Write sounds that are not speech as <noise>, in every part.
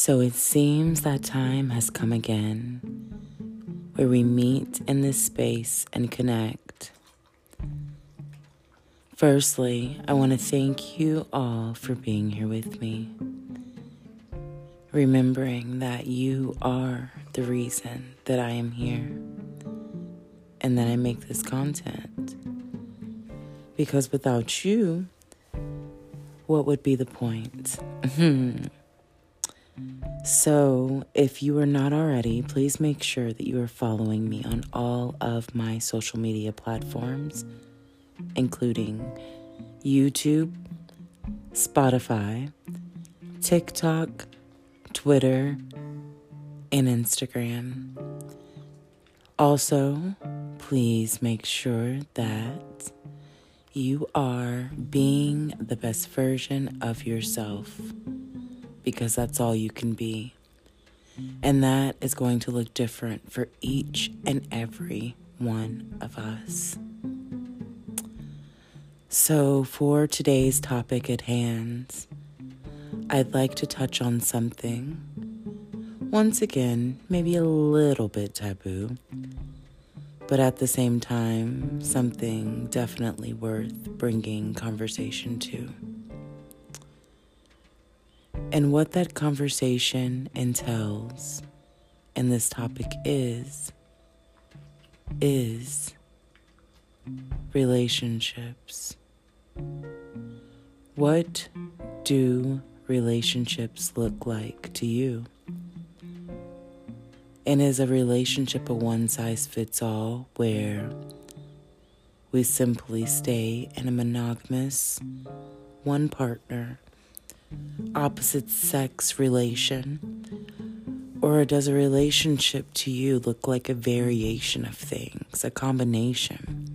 So it seems that time has come again where we meet in this space and connect. Firstly, I want to thank you all for being here with me. Remembering that you are the reason that I am here and that I make this content. Because without you, what would be the point? <laughs> So, if you are not already, please make sure that you are following me on all of my social media platforms, including YouTube, Spotify, TikTok, Twitter, and Instagram. Also, please make sure that you are being the best version of yourself because that's all you can be. And that is going to look different for each and every one of us. So, for today's topic at hand, I'd like to touch on something, once again, maybe a little bit taboo, but at the same time, something definitely worth bringing conversation to. And what that conversation entails, and this topic is, is relationships. What do relationships look like to you? And is a relationship a one size fits all where we simply stay in a monogamous one partner opposite sex relation? Or does a relationship to you look like a variation of things, a combination?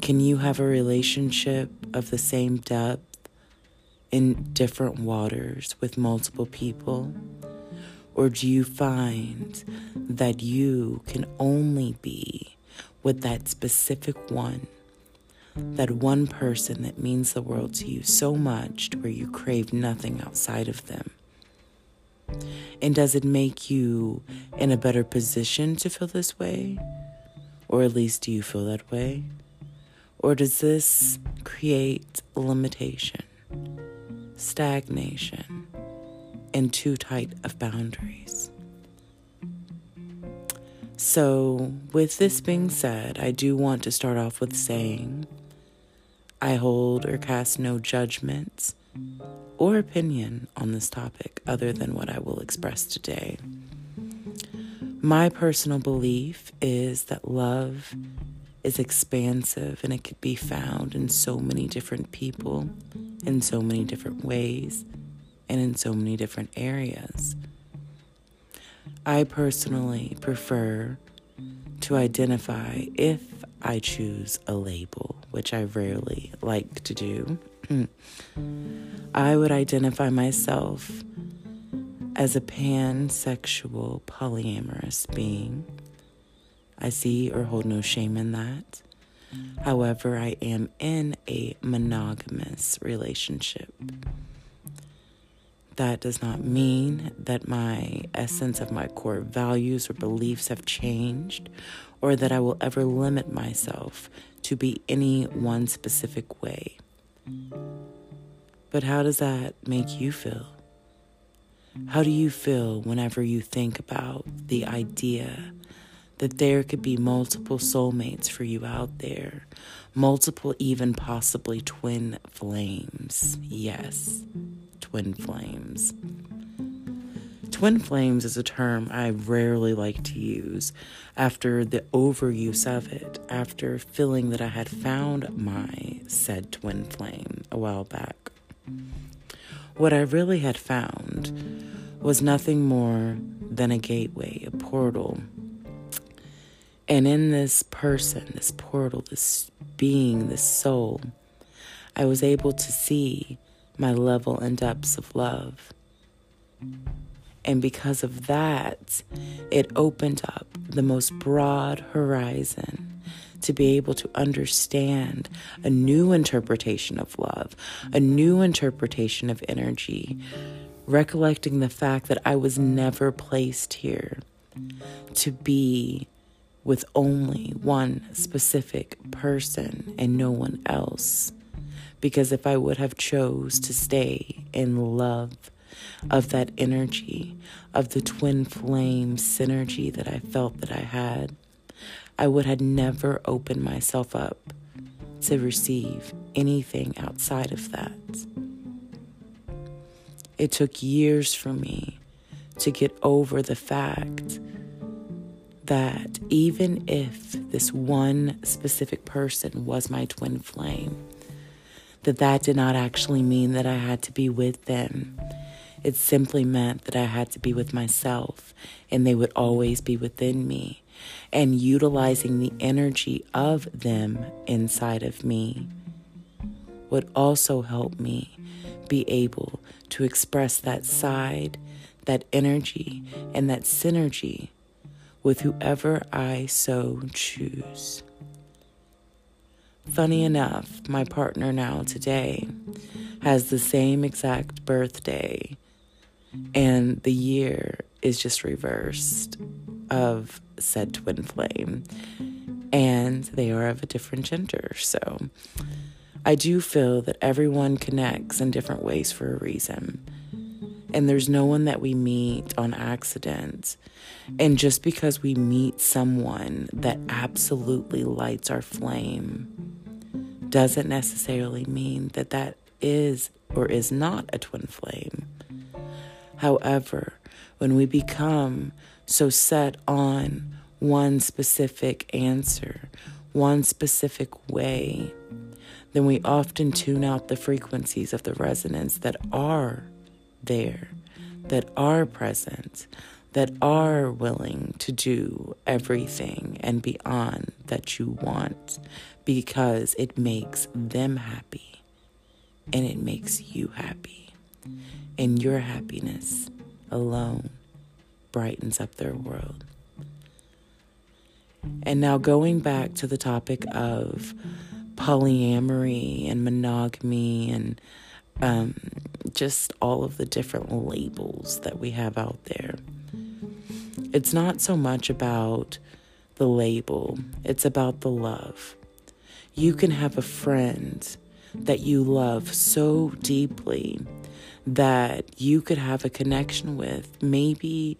Can you have a relationship of the same depth in different waters with multiple people? Or do you find that you can only be with that specific one that one person that means the world to you so much to where you crave nothing outside of them? And does it make you in a better position to feel this way? Or at least do you feel that way? Or does this create limitation, stagnation, and too tight of boundaries? So, with this being said, I do want to start off with saying I hold or cast no judgments or opinion on this topic other than what I will express today. My personal belief is that love is expansive and it could be found in so many different people, in so many different ways, and in so many different areas. I personally prefer to identify if I choose a label, which I rarely like to do. I would identify myself as a pansexual polyamorous being. I see or hold no shame in that. However, I am in a monogamous relationship. That does not mean that my essence of my core values or beliefs have changed or that I will ever limit myself to be any one specific way. But how does that make you feel? How do you feel whenever you think about the idea that there could be multiple soulmates for you out there, multiple, even possibly twin flames? Yes, twin flames. Twin flames is a term I rarely like to use after the overuse of it, after feeling that I had found my said twin flame a while back. What I really had found was nothing more than a gateway, a portal. And in this person, this portal, this being, this soul, I was able to see my level and depths of love. And because of that, it opened up the most broad horizon to be able to understand a new interpretation of love, a new interpretation of energy, recollecting the fact that I was never placed here to be with only one specific person and no one else because if I would have chose to stay in love of that energy of the twin flame synergy that I felt that I had I would have never opened myself up to receive anything outside of that. It took years for me to get over the fact that even if this one specific person was my twin flame, that that did not actually mean that I had to be with them. It simply meant that I had to be with myself and they would always be within me and utilizing the energy of them inside of me would also help me be able to express that side, that energy, and that synergy with whoever I so choose. Funny enough, my partner now today has the same exact birthday, and the year is just reversed of said twin flame, and they are of a different gender. So I do feel that everyone connects in different ways for a reason. And there's no one that we meet on accident. And just because we meet someone that absolutely lights our flame doesn't necessarily mean that that is or is not a twin flame. However, when we become so set on one specific answer, one specific way, then we often tune out the frequencies of the resonance that are there, that are present, that are willing to do everything and beyond that you want because it makes them happy and it makes you happy. And your happiness alone brightens up their world. And now, going back to the topic of polyamory and monogamy and um, just all of the different labels that we have out there, it's not so much about the label, it's about the love. You can have a friend that you love so deeply that you could have a connection with, maybe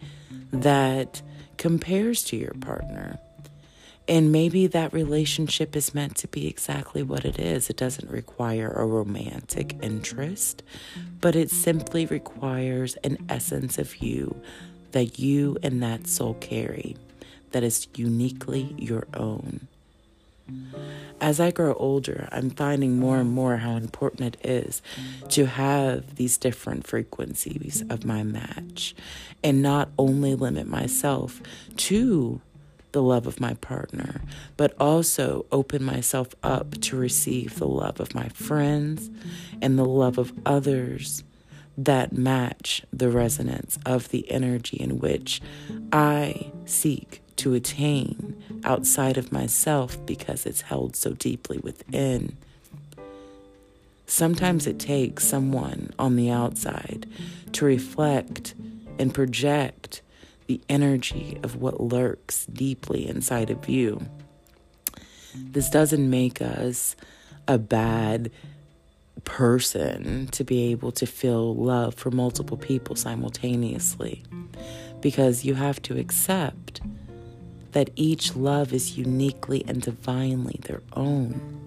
that compares to your partner. And maybe that relationship is meant to be exactly what it is. It doesn't require a romantic interest, but it simply requires an essence of you that you and that soul carry that is uniquely your own. As I grow older, I'm finding more and more how important it is to have these different frequencies of my match and not only limit myself to the love of my partner, but also open myself up to receive the love of my friends and the love of others that match the resonance of the energy in which I seek to attain outside of myself because it's held so deeply within. Sometimes it takes someone on the outside to reflect and project the energy of what lurks deeply inside of you. This doesn't make us a bad person to be able to feel love for multiple people simultaneously because you have to accept that each love is uniquely and divinely their own.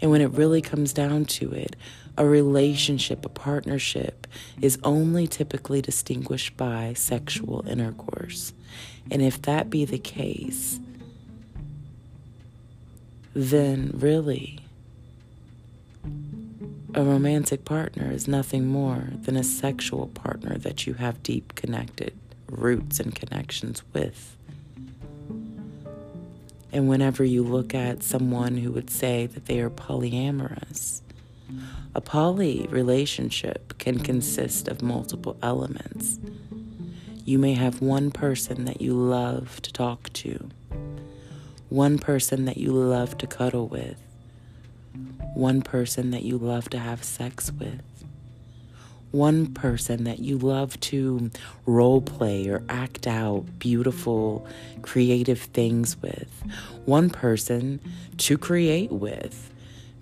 And when it really comes down to it, a relationship, a partnership, is only typically distinguished by sexual intercourse. And if that be the case, then really, a romantic partner is nothing more than a sexual partner that you have deep connected roots and connections with. And whenever you look at someone who would say that they are polyamorous, a poly relationship can consist of multiple elements. You may have one person that you love to talk to, one person that you love to cuddle with, one person that you love to have sex with, one person that you love to role play or act out beautiful, creative things with, one person to create with.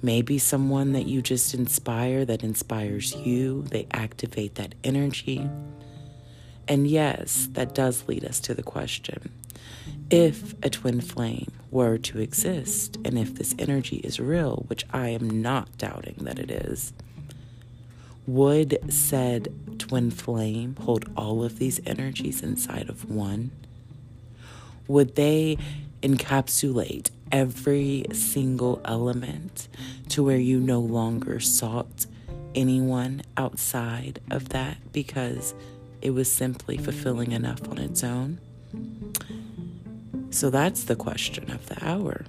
Maybe someone that you just inspire that inspires you, they activate that energy. And yes, that does lead us to the question if a twin flame were to exist, and if this energy is real, which I am not doubting that it is, would said twin flame hold all of these energies inside of one? Would they encapsulate every single element to where you no longer sought anyone outside of that because it was simply fulfilling enough on its own? So that's the question of the hour.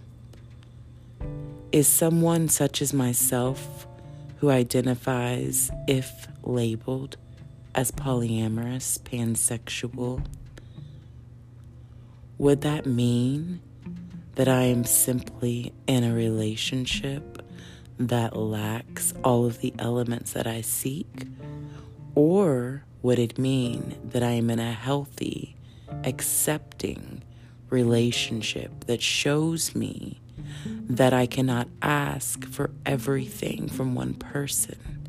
Is someone such as myself who identifies, if labeled, as polyamorous, pansexual, would that mean that I am simply in a relationship that lacks all of the elements that I seek? Or would it mean that I am in a healthy, accepting, relationship that shows me that I cannot ask for everything from one person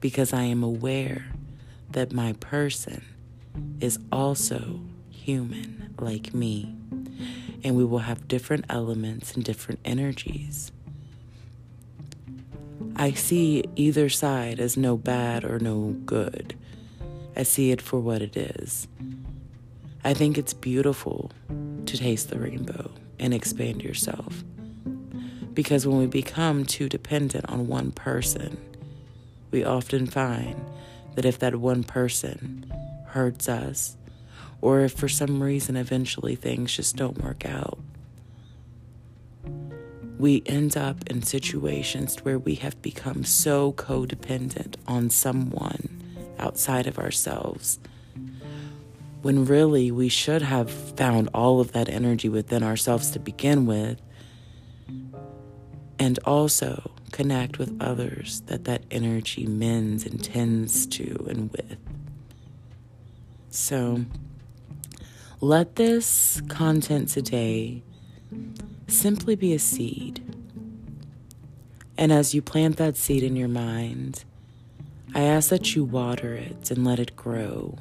because I am aware that my person is also human like me and we will have different elements and different energies. I see either side as no bad or no good. I see it for what it is. I think it's beautiful to taste the rainbow and expand yourself. Because when we become too dependent on one person, we often find that if that one person hurts us, or if for some reason eventually things just don't work out, we end up in situations where we have become so codependent on someone outside of ourselves when really we should have found all of that energy within ourselves to begin with and also connect with others that that energy mends and tends to and with. So let this content today simply be a seed and as you plant that seed in your mind I ask that you water it and let it grow.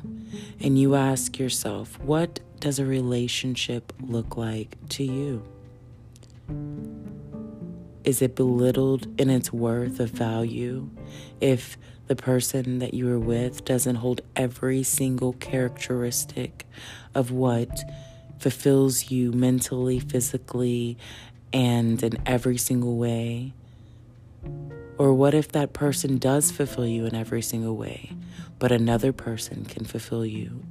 And you ask yourself, what does a relationship look like to you? Is it belittled in its worth of value if the person that you are with doesn't hold every single characteristic of what fulfills you mentally, physically, and in every single way? Or what if that person does fulfill you in every single way, but another person can fulfill you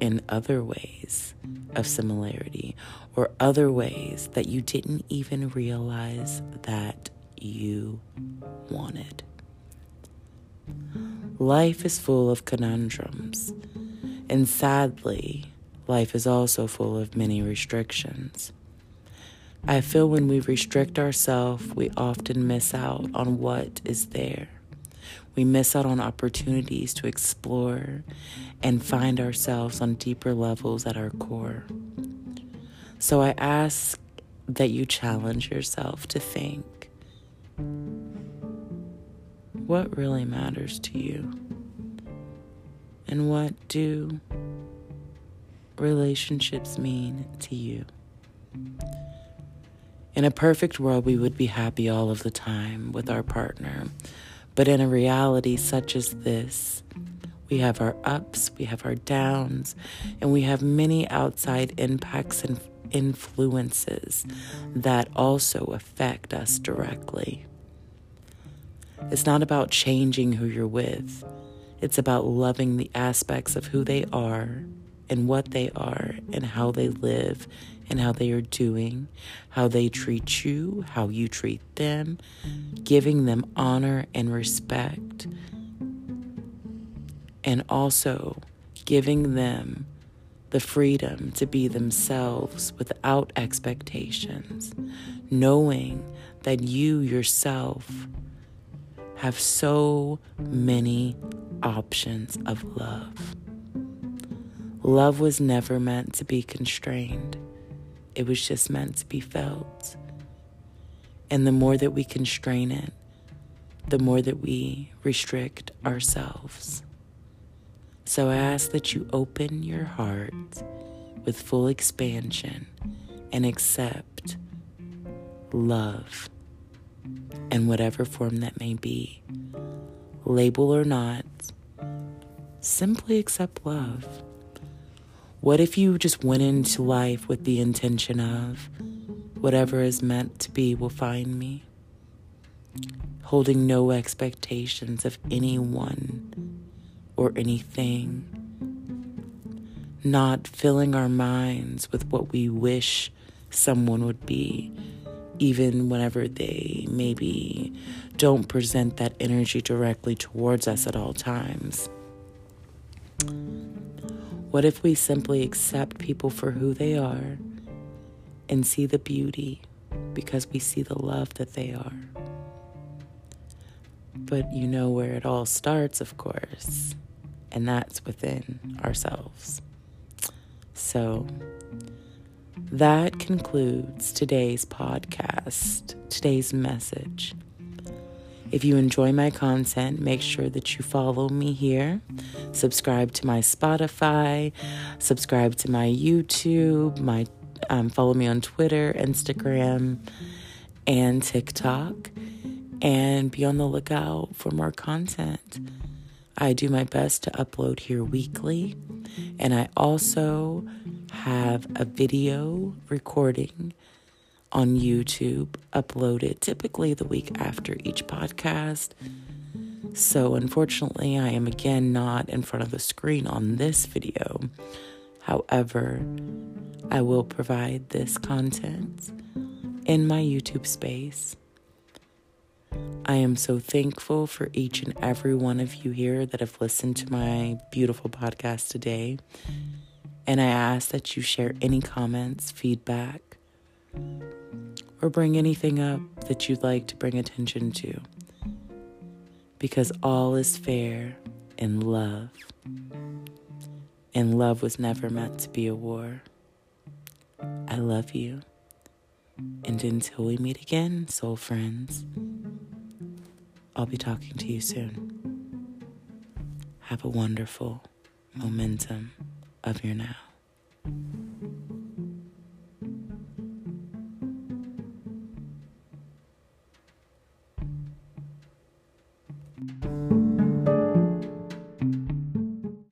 in other ways of similarity or other ways that you didn't even realize that you wanted? Life is full of conundrums, and sadly, life is also full of many restrictions. I feel when we restrict ourselves, we often miss out on what is there. We miss out on opportunities to explore and find ourselves on deeper levels at our core. So I ask that you challenge yourself to think what really matters to you? And what do relationships mean to you? In a perfect world, we would be happy all of the time with our partner. But in a reality such as this, we have our ups, we have our downs, and we have many outside impacts and influences that also affect us directly. It's not about changing who you're with, it's about loving the aspects of who they are and what they are and how they live and how they are doing, how they treat you, how you treat them, giving them honor and respect, and also giving them the freedom to be themselves without expectations, knowing that you yourself have so many options of love. Love was never meant to be constrained, it was just meant to be felt. And the more that we constrain it, the more that we restrict ourselves. So I ask that you open your heart with full expansion and accept love in whatever form that may be. Label or not, simply accept love. What if you just went into life with the intention of whatever is meant to be will find me? Holding no expectations of anyone or anything. Not filling our minds with what we wish someone would be, even whenever they maybe don't present that energy directly towards us at all times. What if we simply accept people for who they are and see the beauty because we see the love that they are? But you know where it all starts, of course, and that's within ourselves. So that concludes today's podcast, today's message. If you enjoy my content, make sure that you follow me here. Subscribe to my Spotify, subscribe to my YouTube, my um, follow me on Twitter, Instagram, and TikTok, and be on the lookout for more content. I do my best to upload here weekly, and I also have a video recording on YouTube, uploaded typically the week after each podcast. So, unfortunately, I am again not in front of the screen on this video. However, I will provide this content in my YouTube space. I am so thankful for each and every one of you here that have listened to my beautiful podcast today. And I ask that you share any comments, feedback, or bring anything up that you'd like to bring attention to. Because all is fair in love. And love was never meant to be a war. I love you. And until we meet again, soul friends, I'll be talking to you soon. Have a wonderful momentum of your now.